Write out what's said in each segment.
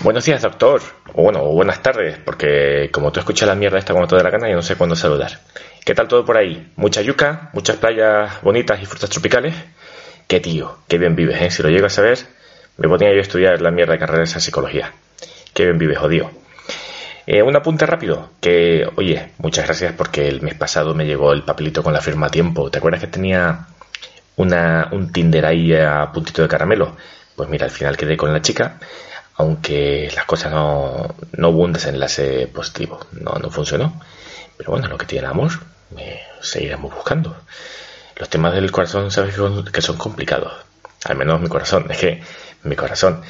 Buenos días, doctor. O bueno, buenas tardes, porque como tú escuchas la mierda esta cuando te la gana, yo no sé cuándo saludar. ¿Qué tal todo por ahí? ¿Mucha yuca? ¿Muchas playas bonitas y frutas tropicales? Qué tío, qué bien vives, ¿eh? Si lo llego a saber, me ponía yo a estudiar la mierda de carrera de esa psicología. Qué bien vives, jodido. Eh, un apunte rápido, que, oye, muchas gracias porque el mes pasado me llegó el papelito con la firma a tiempo. ¿Te acuerdas que tenía una, un Tinder ahí a puntito de caramelo? Pues mira, al final quedé con la chica aunque las cosas no, no hubo un desenlace positivo, no, no funcionó. Pero bueno, lo que tiene amor, eh, seguiremos buscando. Los temas del corazón, sabes que son complicados. Al menos mi corazón. Es que mi corazón.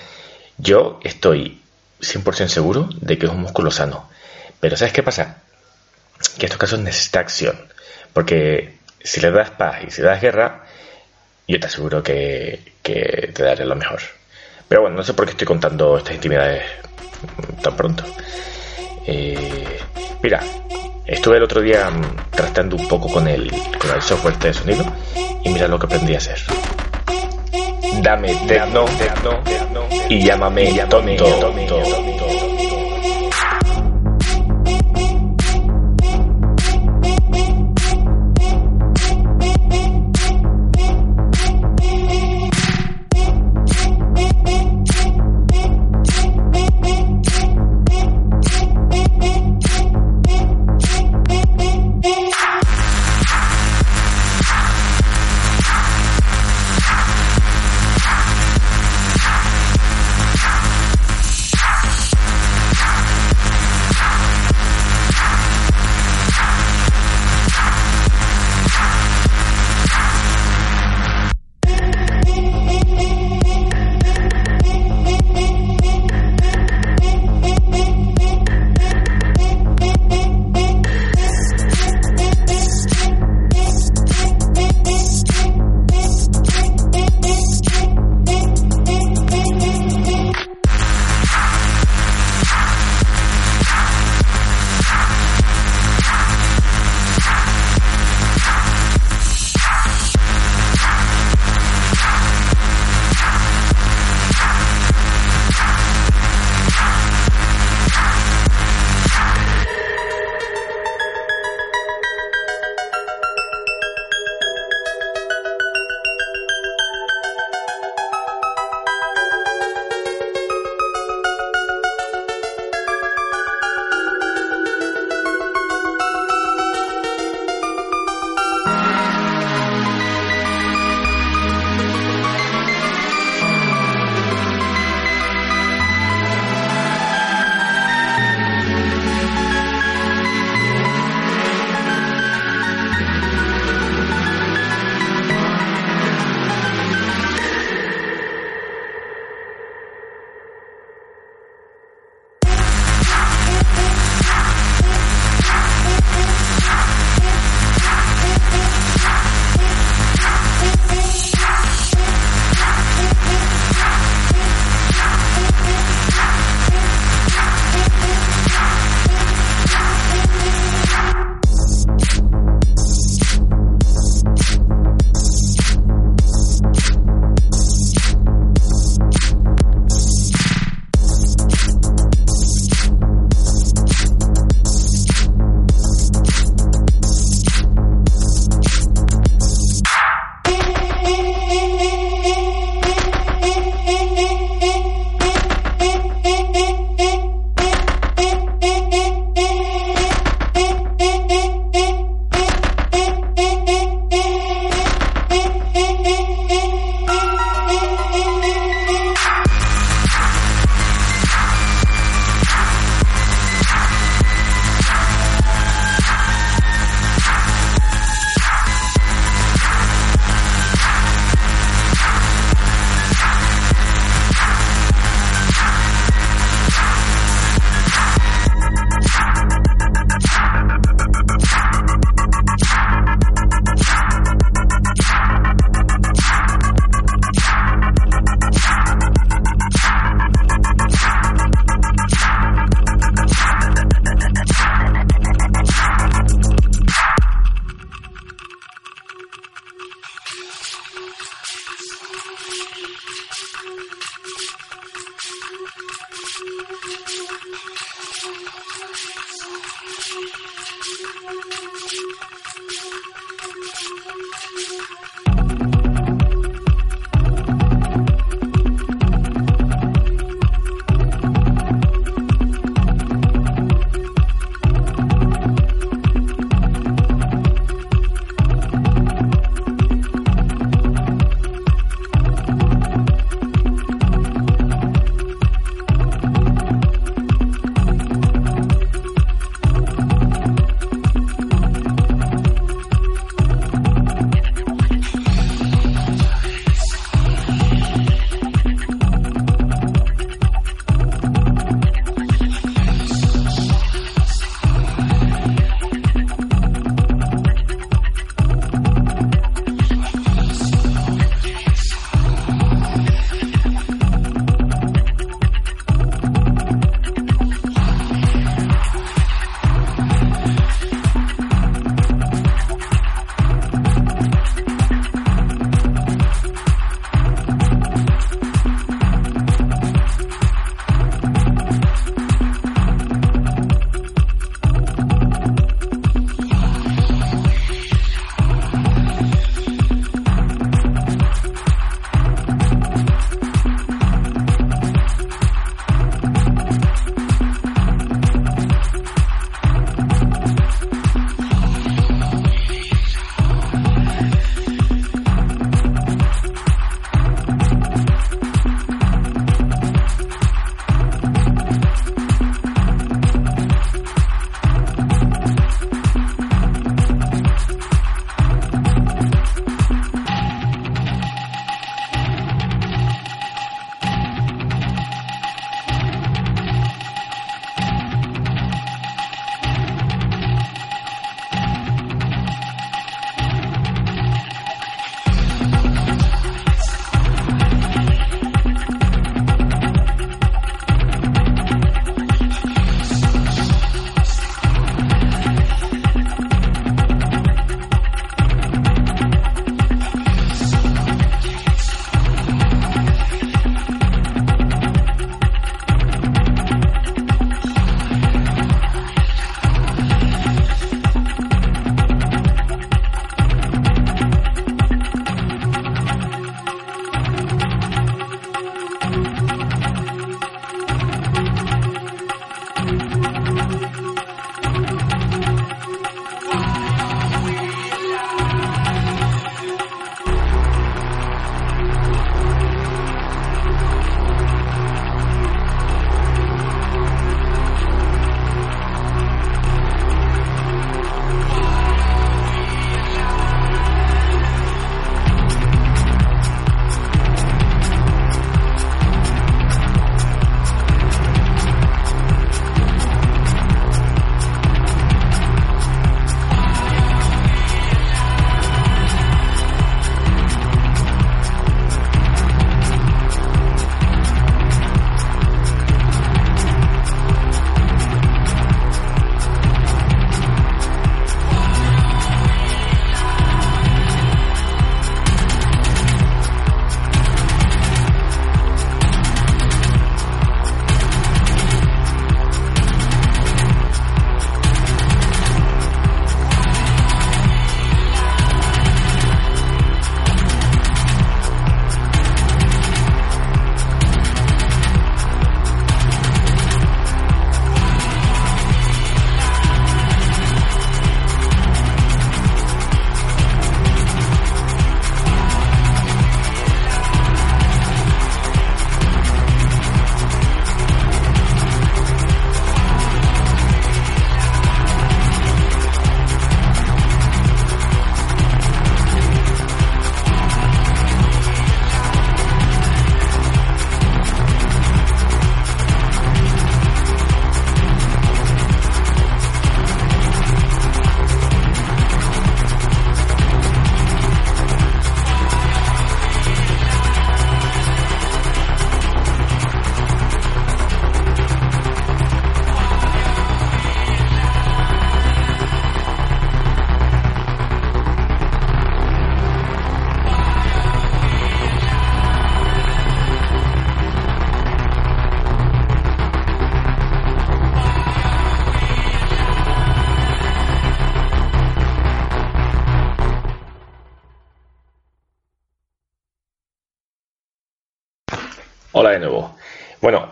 Yo estoy 100% seguro de que es un músculo sano. Pero ¿sabes qué pasa? Que estos casos necesita acción. Porque si le das paz y si le das guerra, yo te aseguro que te daré lo mejor. Pero bueno, no sé por qué estoy contando estas intimidades tan pronto. Eh, mira, estuve el otro día mm, tratando un poco con el, con el software de sonido y mira lo que aprendí a hacer. Dame techno, y llámame tonto. Hola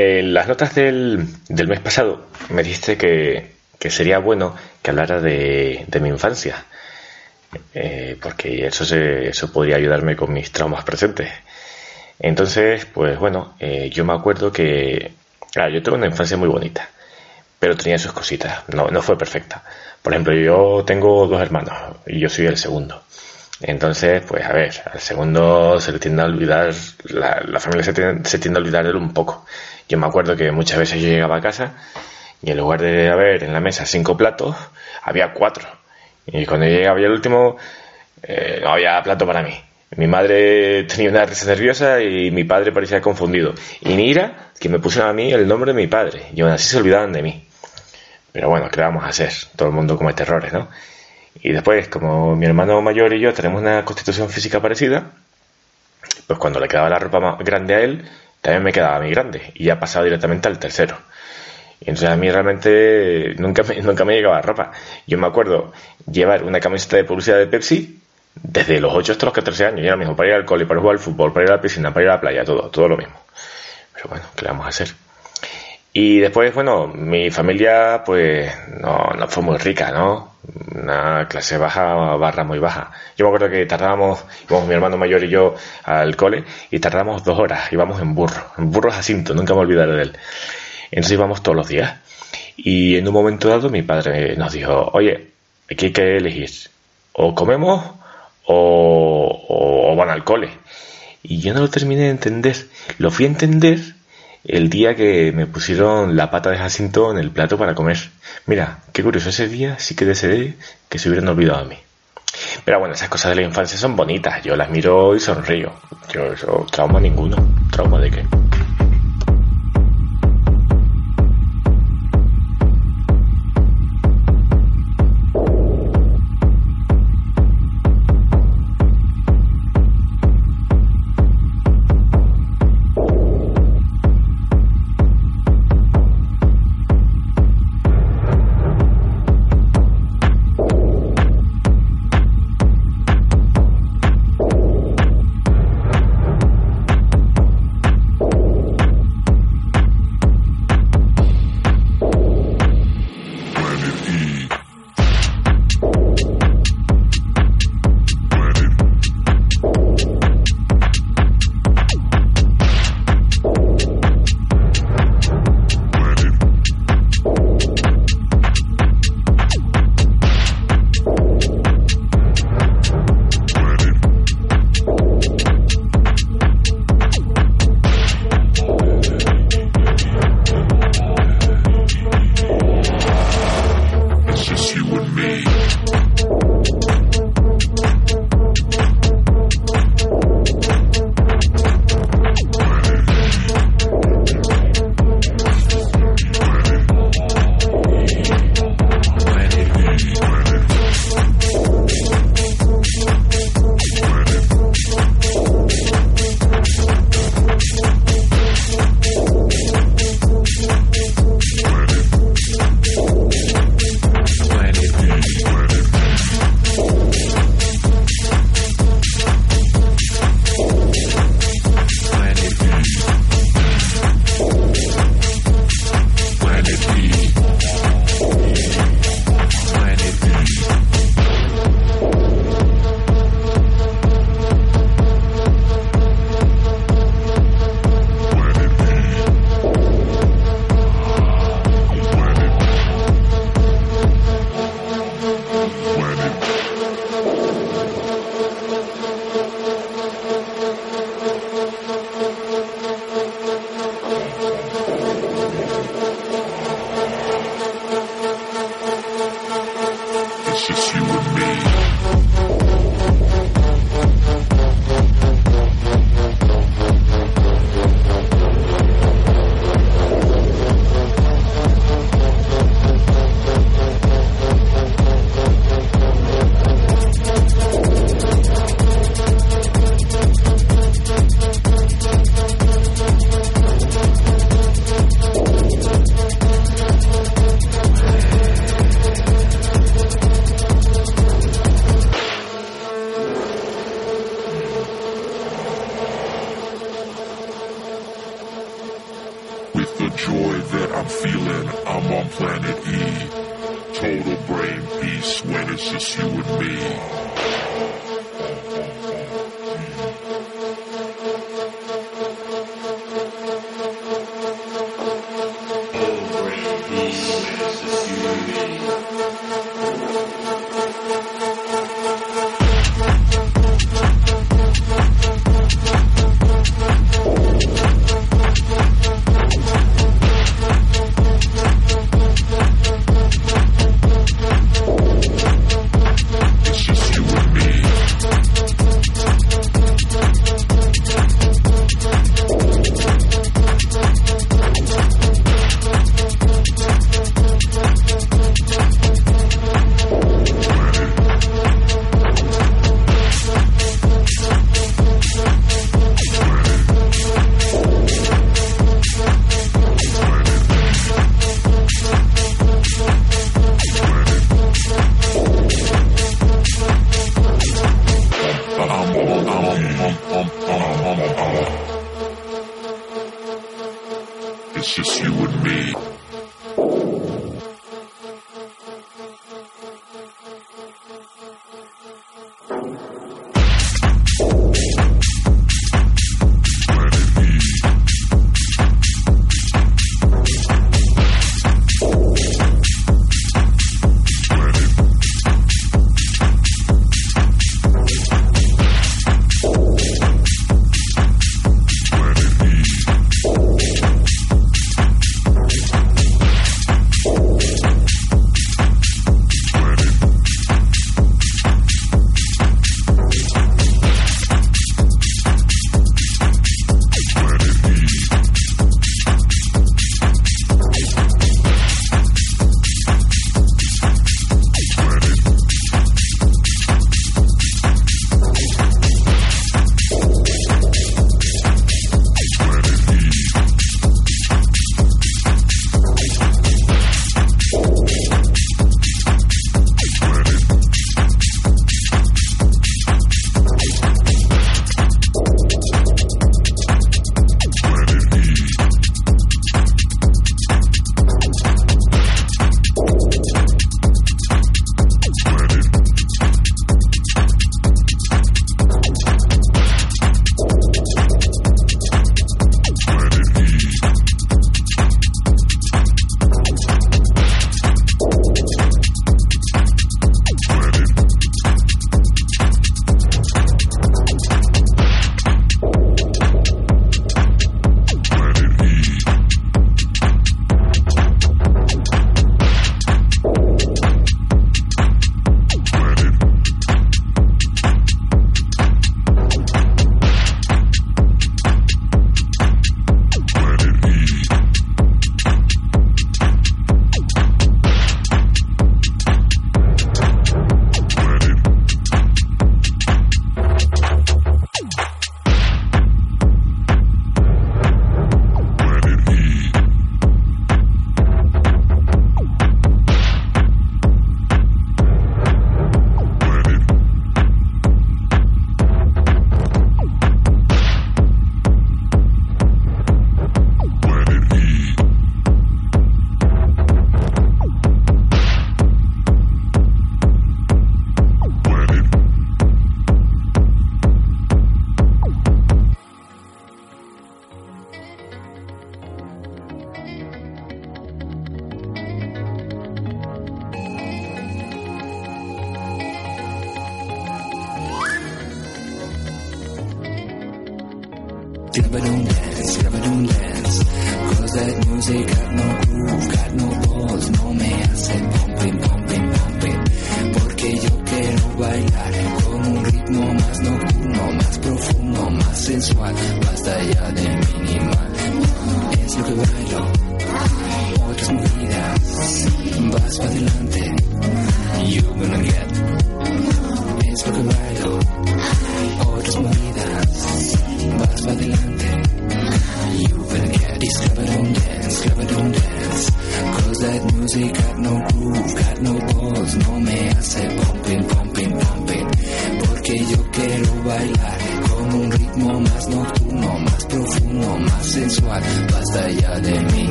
en las notas del, del mes pasado me dijiste que, que, sería bueno que hablara de, de mi infancia, eh, porque eso, se, eso podría ayudarme con mis traumas presentes. Entonces, pues bueno, eh, yo me acuerdo que claro, yo tuve una infancia muy bonita, pero tenía sus cositas, no, no fue perfecta. Por ejemplo, yo tengo dos hermanos y yo soy el segundo. Entonces, pues a ver, al segundo se le tiende a olvidar, la, familia se tiende, a olvidar de él un poco. Yo me acuerdo que muchas veces yo llegaba a casa y en lugar de haber en la mesa cinco platos, había cuatro. Y cuando llegaba el último, eh, no había plato para mí. Mi madre tenía una risa nerviosa y mi padre parecía confundido. Y Nira, que me pusieron a mí el nombre de mi padre. Y aún así se olvidaban de mí. Pero bueno, ¿qué vamos a hacer? Todo el mundo comete errores, ¿no? Y después, como mi hermano mayor y yo tenemos una constitución física parecida, pues cuando le quedaba la ropa más grande a él, también me quedaba a mí grande. Y ya pasaba directamente al tercero. Y entonces a mí realmente nunca me, nunca me llegaba ropa. Yo me acuerdo llevar una camiseta de publicidad de Pepsi desde los 8 hasta los 14 años. Y era mismo, para ir al cole, para jugar al fútbol, para ir a la piscina, para ir a la playa, todo, todo lo mismo. Pero bueno, ¿qué le vamos a hacer? Y después, bueno, mi familia pues no, no fue muy rica, ¿no? Una clase baja, barra muy baja. Yo me acuerdo que tardábamos, íbamos mi hermano mayor y yo al cole y tardamos dos horas, íbamos en burro, en burros a cinto, nunca me olvidaré de él. Entonces íbamos todos los días. Y en un momento dado mi padre nos dijo, oye, aquí hay que elegir, o comemos o, o van al cole. Y yo no lo terminé de entender. Lo fui a entender el día que me pusieron la pata de Jacinto en el plato para comer. Mira, qué curioso, ese día sí que deseé que se hubieran olvidado a mí. Pero bueno, esas cosas de la infancia son bonitas, yo las miro y sonrío. Yo eso, trauma ninguno. ¿Trauma de qué? Club don't dance, club don't dance. Cause that music got no groove, got no balls, no me hace pumping, pumping, pumping. Porque yo quiero bailar con un ritmo más nocturno, más profundo, más sensual. Basta ya de minimal. Es lo que bailo. Otras movidas. Vas para adelante.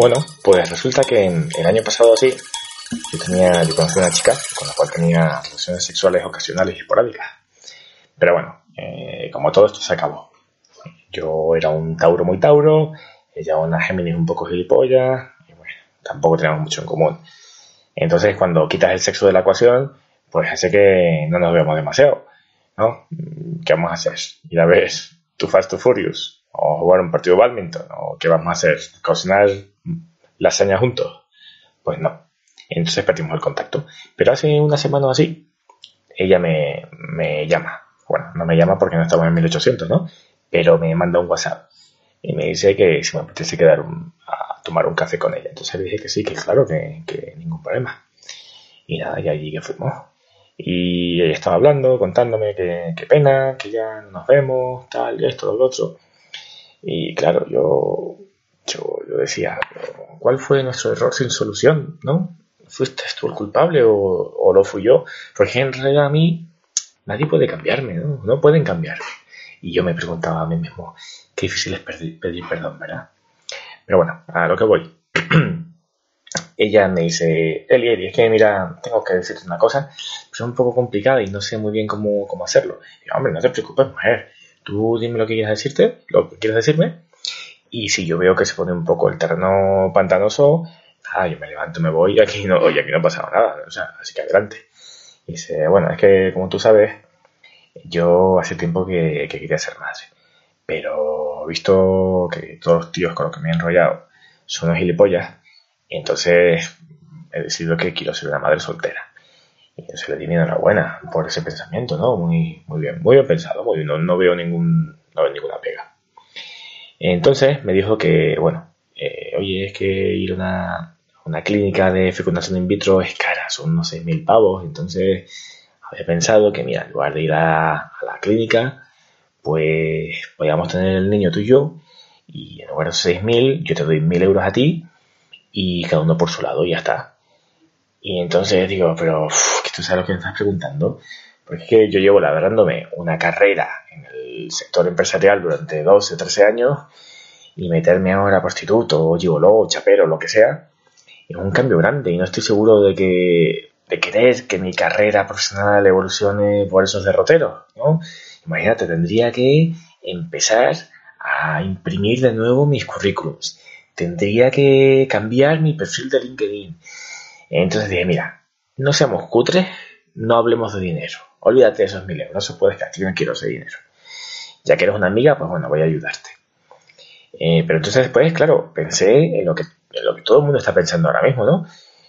Bueno, pues resulta que el año pasado así, yo tenía, yo conocí una chica con la cual tenía relaciones sexuales ocasionales y esporádicas. Pero bueno, eh, como todo esto se acabó. Yo era un Tauro muy Tauro, ella una Géminis un poco gilipollas, y bueno, tampoco teníamos mucho en común. Entonces, cuando quitas el sexo de la ecuación, pues hace que no nos veamos demasiado, ¿no? ¿Qué vamos a hacer? ¿Ir a ver Too Fast, Too Furious? ¿O jugar un partido de badminton? ¿O qué vamos a hacer? ¿Cocinar lasaña juntos? Pues no. Entonces perdimos el contacto. Pero hace una semana así, ella me, me llama. Bueno, no me llama porque no estamos en 1800, ¿no? Pero me manda un WhatsApp y me dice que si me apetece quedar a tomar un café con ella. Entonces le dije que sí, que claro, que, que ningún problema. Y nada, y allí que fuimos. Y ella estaba hablando, contándome que, qué pena, que ya no nos vemos, tal, esto, lo otro. Y claro, yo, yo, decía, ¿cuál fue nuestro error sin solución? ¿No? ¿Fuiste tú el culpable o, o lo fui yo? Porque en realidad a mí nadie puede cambiarme, ¿no? No pueden cambiarme. Y yo me preguntaba a mí mismo, qué difícil es pedir, perdón, ¿verdad? Pero bueno, a lo que voy. Ella me dice, Eli, Eli, es que mira, tengo que decirte una cosa, pero es un poco complicada y no sé muy bien cómo, cómo hacerlo. Y yo, hombre, no te preocupes, mujer, tú dime lo que quieres decirte, lo que quieres decirme, y si yo veo que se pone un poco el terreno pantanoso, ah, yo me levanto, me voy y aquí no, y aquí no ha pasado nada, o sea, así que adelante. Y dice, bueno, es que como tú sabes, yo hace tiempo que, quería ser madre, pero visto que todos los tíos con los que me he enrollado son unos gilipollas, entonces he decidido que quiero ser una madre soltera. Y entonces le di mi enhorabuena por ese pensamiento, ¿no? Muy, muy bien, muy bien pensado, muy bien, no, no veo ningún, no veo ninguna pega. Entonces me dijo que, bueno, eh, oye, es que ir a una, una clínica de fecundación in vitro es cara, son unos 6.000 pavos, entonces había pensado que, mira, en lugar de ir a, la clínica, pues podíamos tener el niño tuyo y en lugar de 6.000 yo te doy 1.000 euros a ti y cada uno por su lado y ya está. Y entonces digo, pero que tú sabes lo que me estás preguntando. Porque es que yo llevo labrándome una carrera en el sector empresarial durante 12 o 13 años y meterme ahora prostituto, gigoló, chapero, lo que sea, es un cambio grande y no estoy seguro de que de querer que mi carrera profesional evolucione por esos derroteros, ¿no? Imagínate, tendría que empezar a imprimir de nuevo mis currículums. Tendría que cambiar mi perfil de LinkedIn. Entonces dije, mira, no seamos cutres, no hablemos de dinero. Olvídate de esos mil euros, no se puede que no quiero ese dinero. Ya que eres una amiga, pues bueno, voy a ayudarte. Eh, pero entonces después, claro, pensé en lo, que, lo que todo el mundo está pensando ahora mismo, ¿no?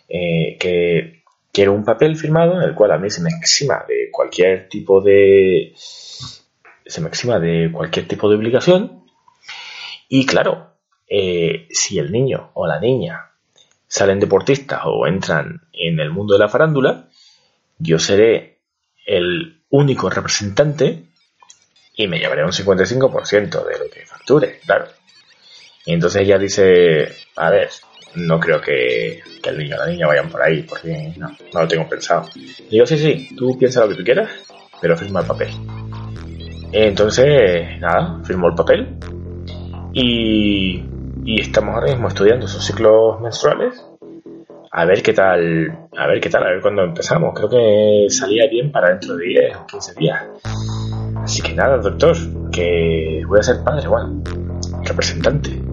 Eh, que Quiero un papel firmado en el cual a mí se me exima de cualquier tipo de. se me exima de cualquier tipo de obligación. Y claro, eh, si el niño o la niña salen deportistas o entran en el mundo de la farándula, yo seré el único representante y me llevaré un 55% de lo que facture, claro. Y entonces ella dice, a ver, no creo que, el niño o la niña vayan por ahí, porque no, no lo tengo pensado. Digo, sí, sí, tú piensa lo que tú quieras, pero firma el papel. Entonces, nada, firmó el papel y, y estamos ahora mismo estudiando sus ciclos menstruales. A ver qué tal, a ver qué tal, a ver cuándo empezamos. Creo que salía bien para dentro de 10 o 15 días. Que nada, doctor, que voy a ser padre, bueno, representante.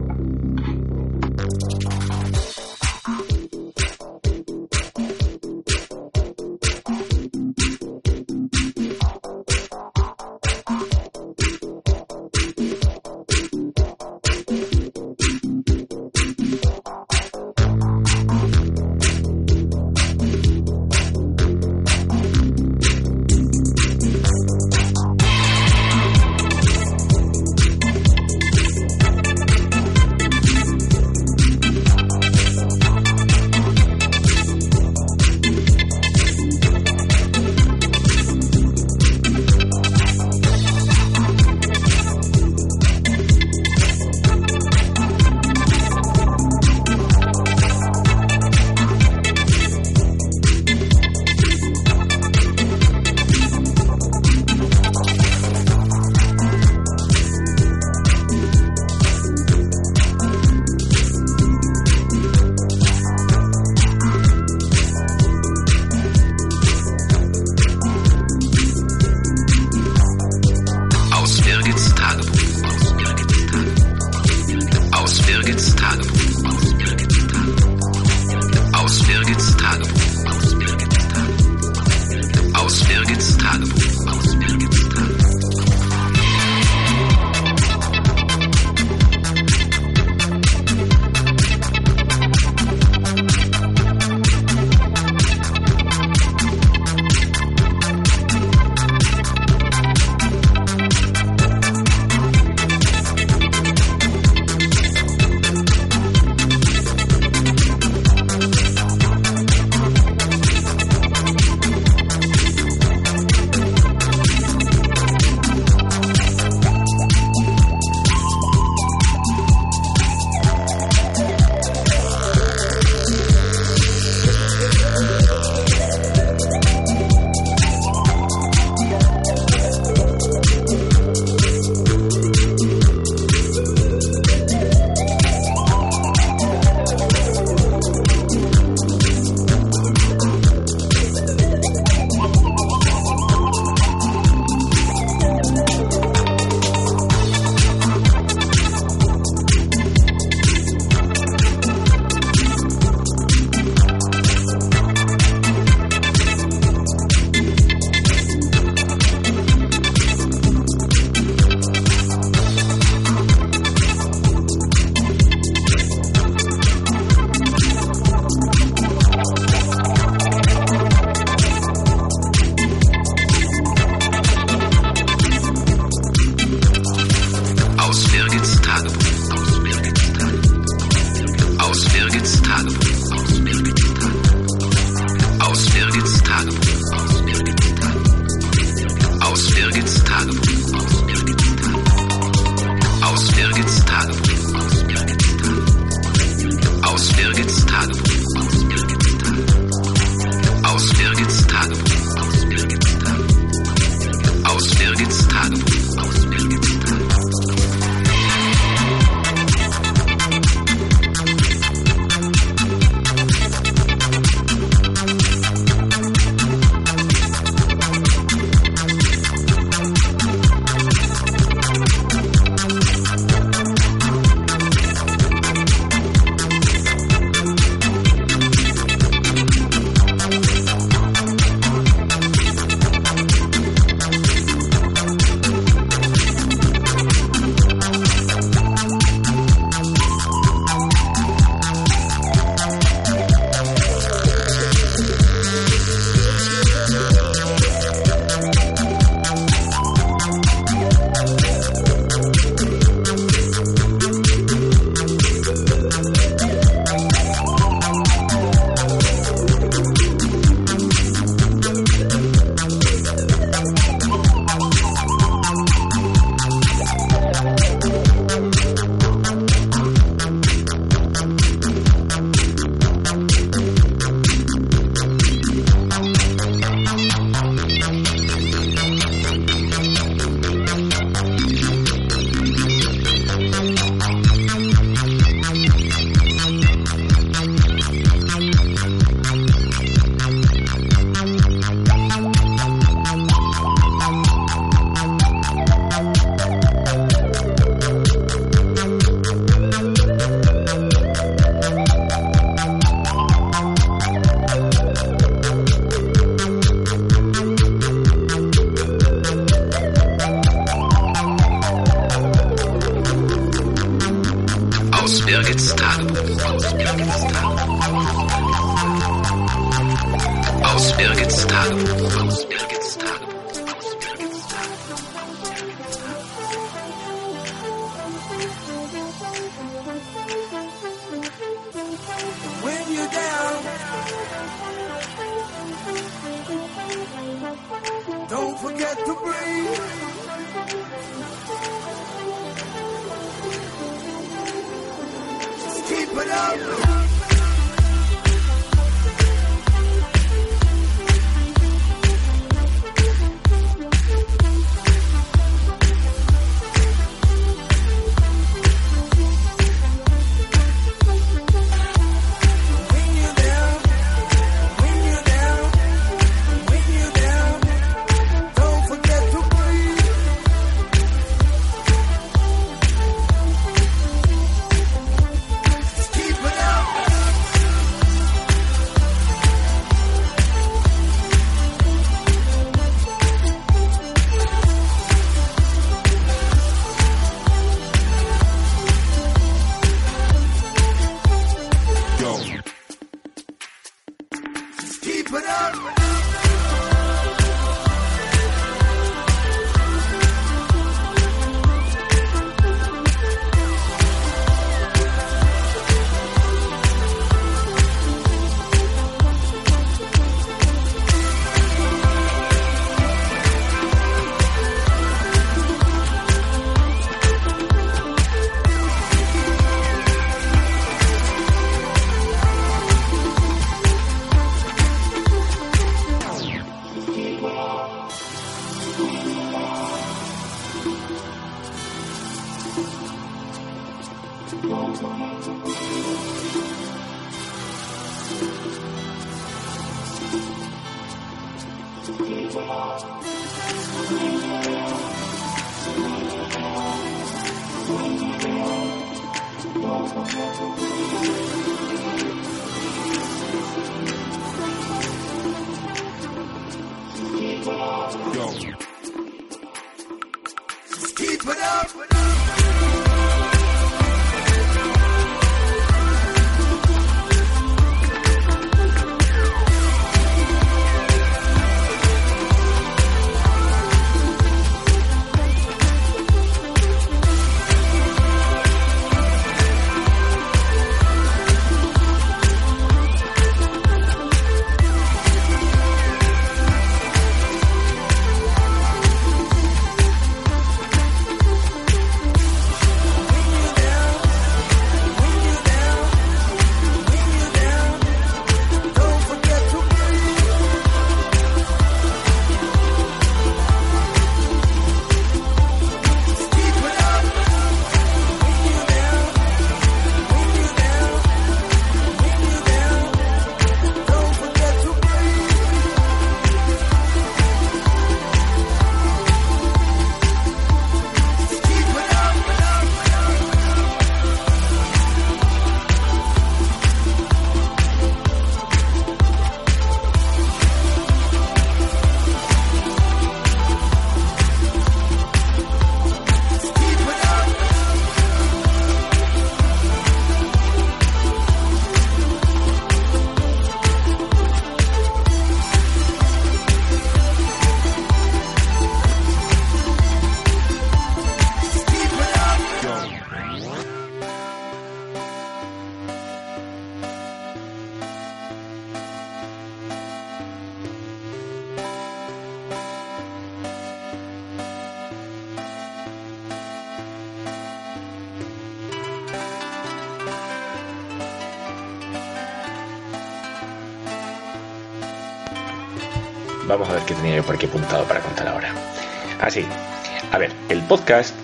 Podcast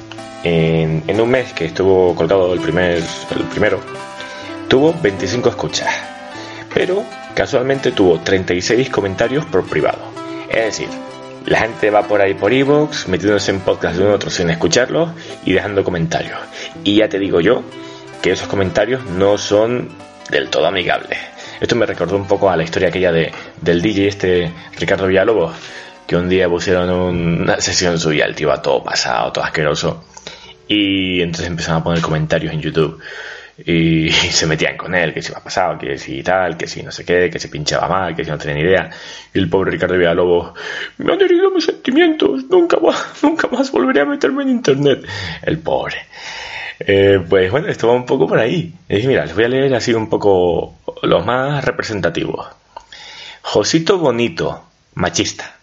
en, un mes que estuvo colgado el, primer, el primero, tuvo 25 escuchas, pero casualmente tuvo 36 comentarios por privado. Es decir, la gente va por ahí por Evox, metiéndose en podcast de un otro sin escucharlos y dejando comentarios. Y ya te digo yo que esos comentarios no son del todo amigables. Esto me recordó un poco a la historia aquella de, del DJ este Ricardo Villalobos, que un día pusieron una sesión suya, el tío va todo pasado, todo asqueroso, y entonces empezaron a poner comentarios en YouTube y se metían con él, que si iba pasado, que si tal, que si no sé qué, que se pinchaba mal, que si no tenía ni idea. Y el pobre Ricardo Villalobos, me han herido mis sentimientos, nunca más, nunca más volveré a meterme en internet. El pobre. Eh, pues bueno, esto va un poco por ahí. Y mira, les voy a leer así un poco los más representativos. Josito Bonito, machista.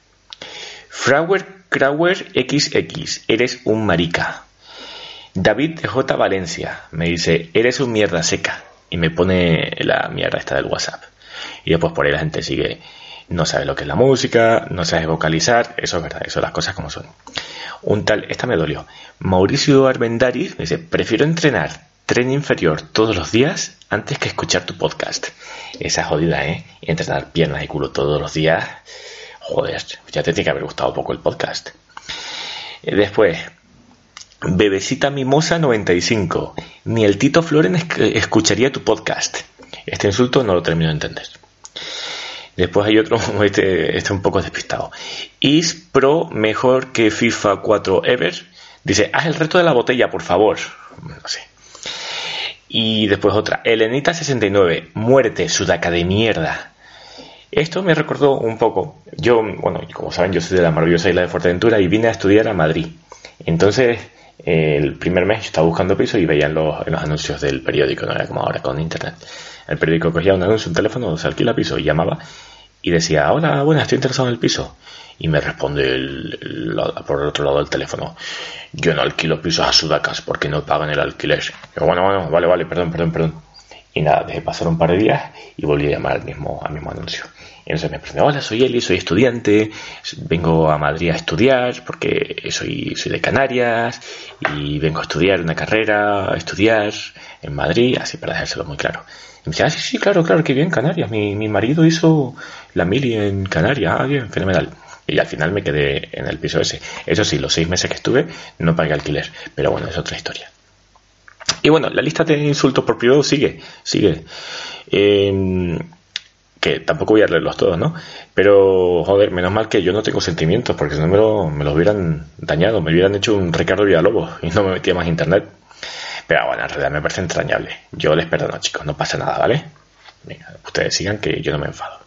Frauer Crauer XX, eres un marica. David J. Valencia me dice, eres un mierda seca. Y me pone la mierda esta del WhatsApp. Y después por ahí la gente sigue, no sabe lo que es la música, no sabe vocalizar, eso es verdad, eso las cosas como son. Un tal, esta me dolió. Mauricio Armendariz me dice, prefiero entrenar tren inferior todos los días antes que escuchar tu podcast. Esa jodida, ¿eh? Entrenar piernas y culo todos los días. Joder, ya te tiene que haber gustado poco el podcast. Eh, después, Bebecita Mimosa 95. Ni el Tito Floren escucharía tu podcast. Este insulto no lo termino de entender. Después hay otro, este, este un poco despistado. ¿Is Pro mejor que FIFA 4 Ever? Dice, haz el resto de la botella, por favor. No sé. Y después otra, Elenita69, muerte, sudaca de mierda. Esto me recordó un poco. Yo, bueno, como saben, yo soy de la maravillosa isla de Fuerteventura y vine a estudiar a Madrid. Entonces, el primer mes estaba buscando piso y veía en los anuncios del periódico, no era como ahora con internet. El periódico cogía un anuncio, un teléfono, se alquila piso y llamaba y decía, hola, buenas, estoy interesado en el piso. Y me responde el, por el otro lado del teléfono, yo no alquilo pisos a sudacas porque no pagan el alquiler. Yo, bueno, bueno, vale, vale, perdón, perdón, perdón. Y nada, dejé pasar un par de días y volví a llamar al mismo, al mismo anuncio. Entonces me presenté, hola, soy Eli, soy estudiante, vengo a Madrid a estudiar porque soy, soy de Canarias y vengo a estudiar una carrera, a estudiar en Madrid, así para dejárselo muy claro. Y me dice, ah, sí, sí, claro, claro, que bien, Canarias. Mi, mi marido hizo la mili en Canarias, ah, bien, fenomenal. Y al final me quedé en el piso ese. Eso sí, los seis meses que estuve no pagué alquiler, pero bueno, es otra historia. Y bueno, la lista de insultos por privado sigue, sigue. Em, que tampoco voy a leerlos todos, ¿no? Pero, joder, menos mal que yo no tengo sentimientos, porque si no me, lo, me los hubieran dañado, me hubieran hecho un Ricardo Villalobos y no me metía más internet. Pero bueno, en realidad me parece entrañable. Yo les perdono, chicos, no pasa nada, ¿vale? Venga, ustedes sigan que yo no me enfado.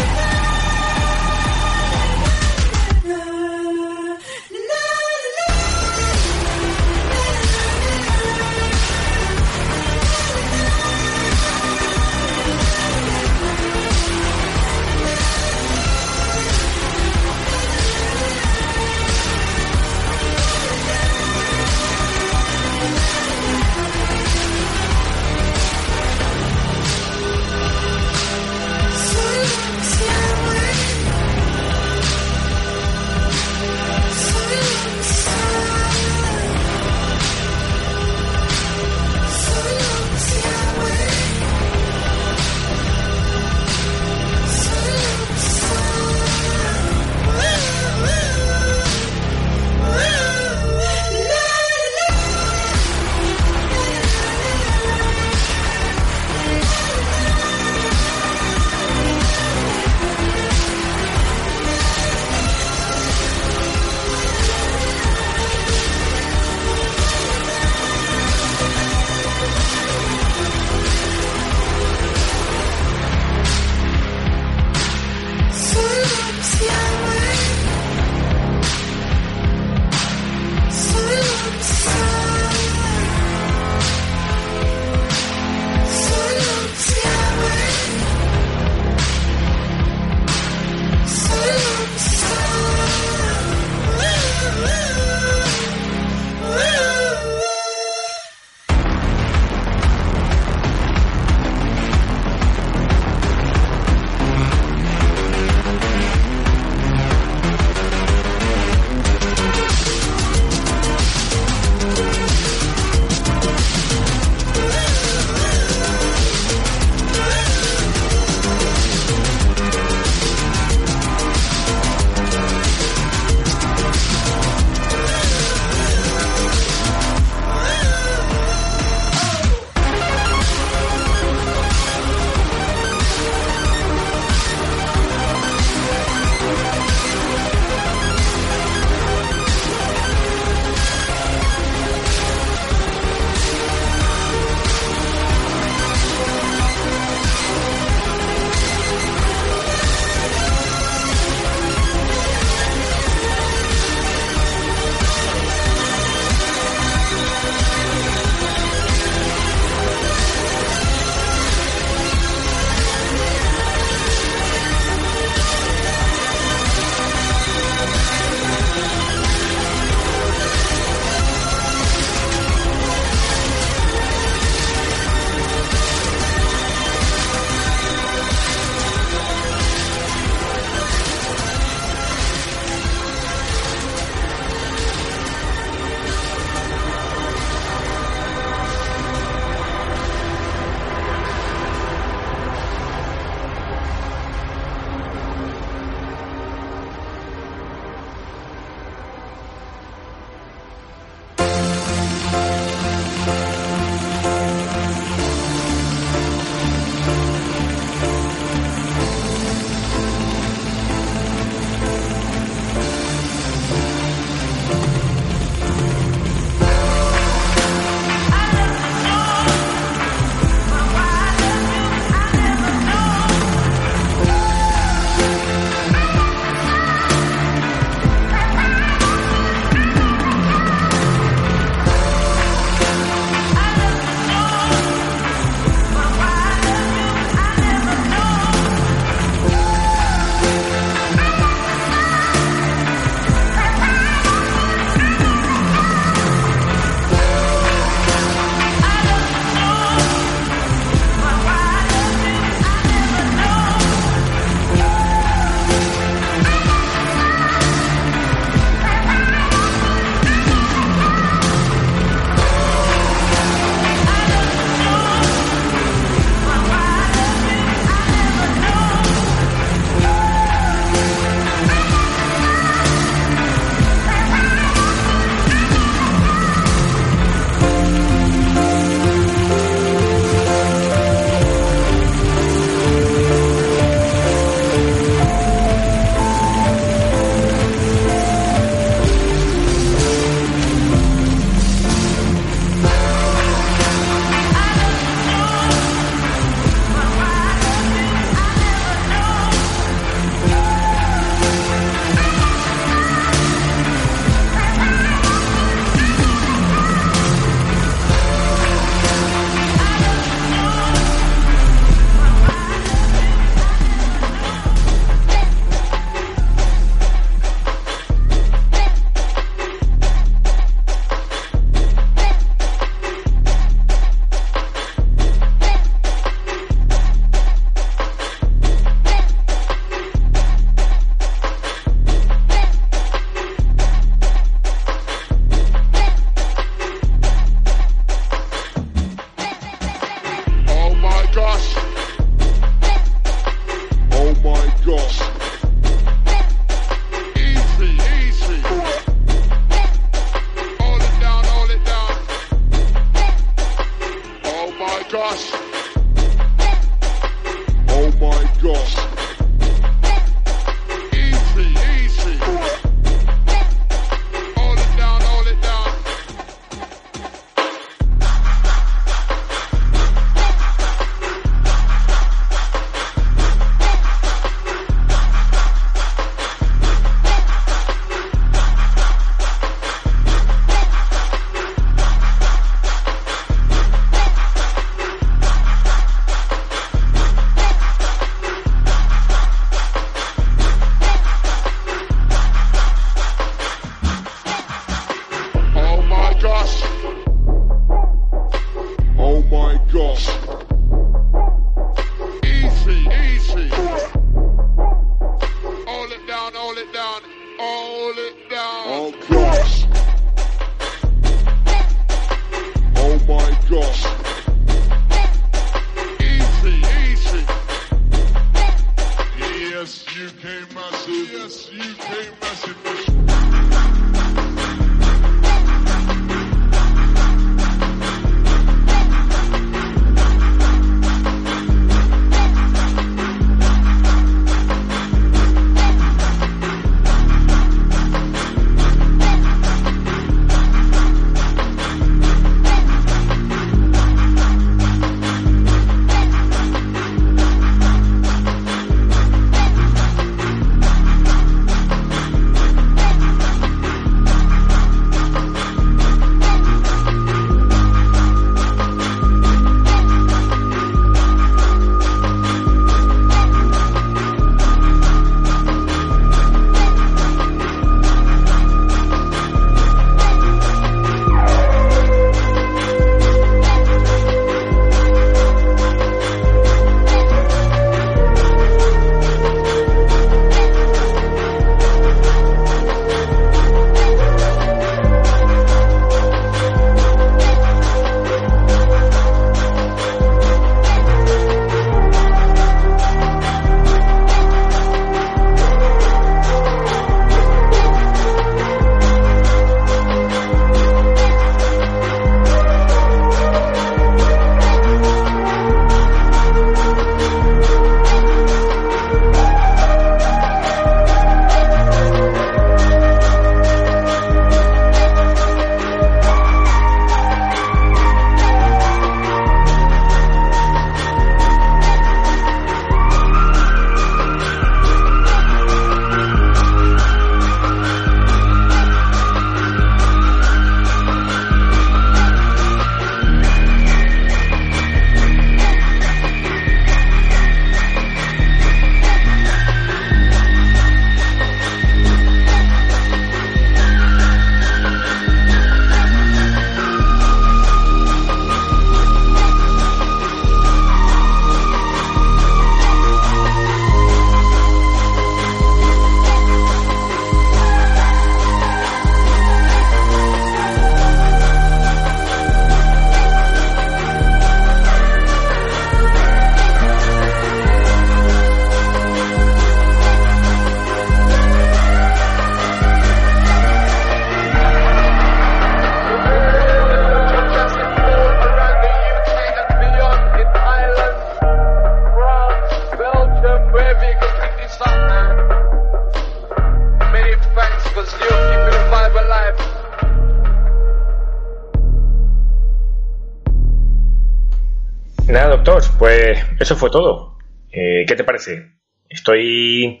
Estoy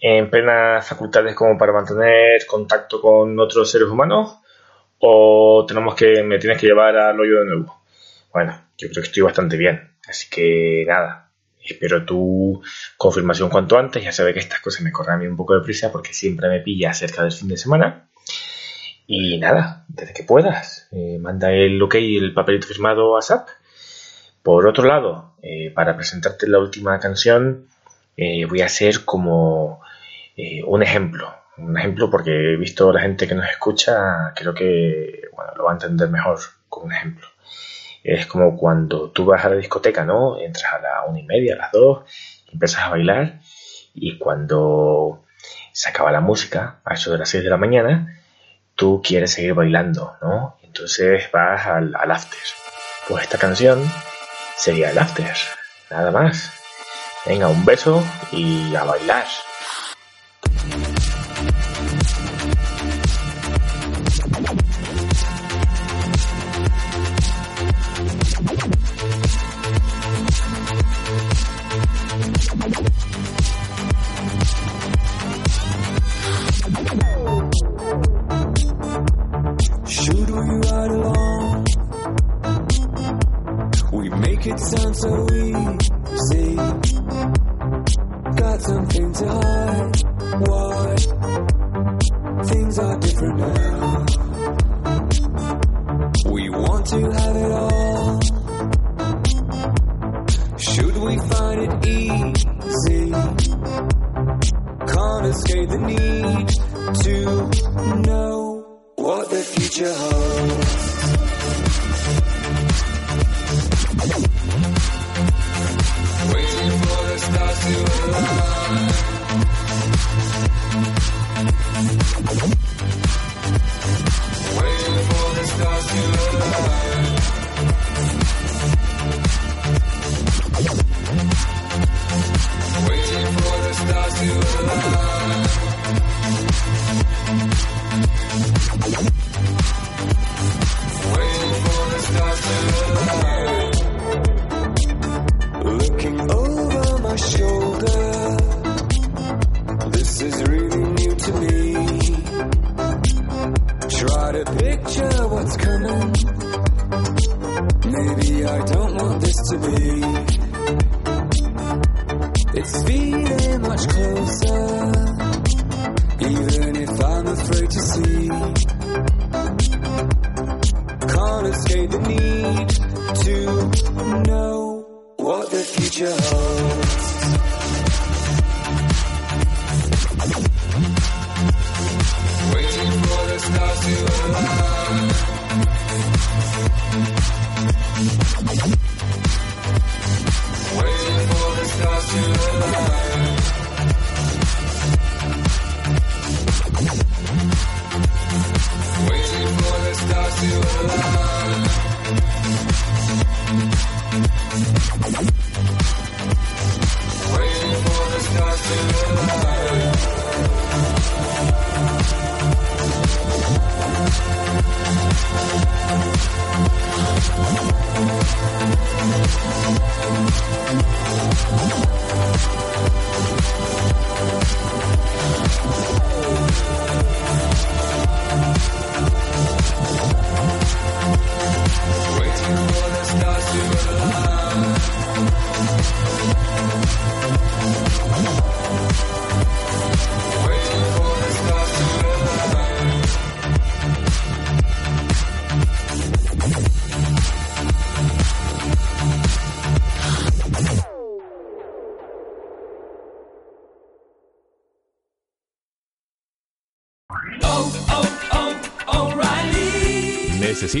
en plenas facultades como para mantener contacto con otros seres humanos o tenemos que me tienes que llevar al hoyo de nuevo. Bueno, yo creo que estoy bastante bien, así que nada, espero tu confirmación cuanto antes. Ya sabes que estas cosas me corren a mí un poco de prisa porque siempre me pilla cerca del fin de semana. Y nada, desde que puedas, eh, manda el ok el papelito firmado a SAP. Por otro lado, eh, para presentarte la última canción, eh, voy a hacer como eh, un ejemplo. Un ejemplo porque he visto a la gente que nos escucha, creo que bueno, lo va a entender mejor con un ejemplo. Es como cuando tú vas a la discoteca, ¿no? Entras a la una y media, a las dos, empiezas a bailar, y cuando se acaba la música, a eso de las 6 de la mañana, tú quieres seguir bailando, ¿no? Entonces vas al, al after. Pues esta canción sería el after, nada más. Venga, un beso y a bailar.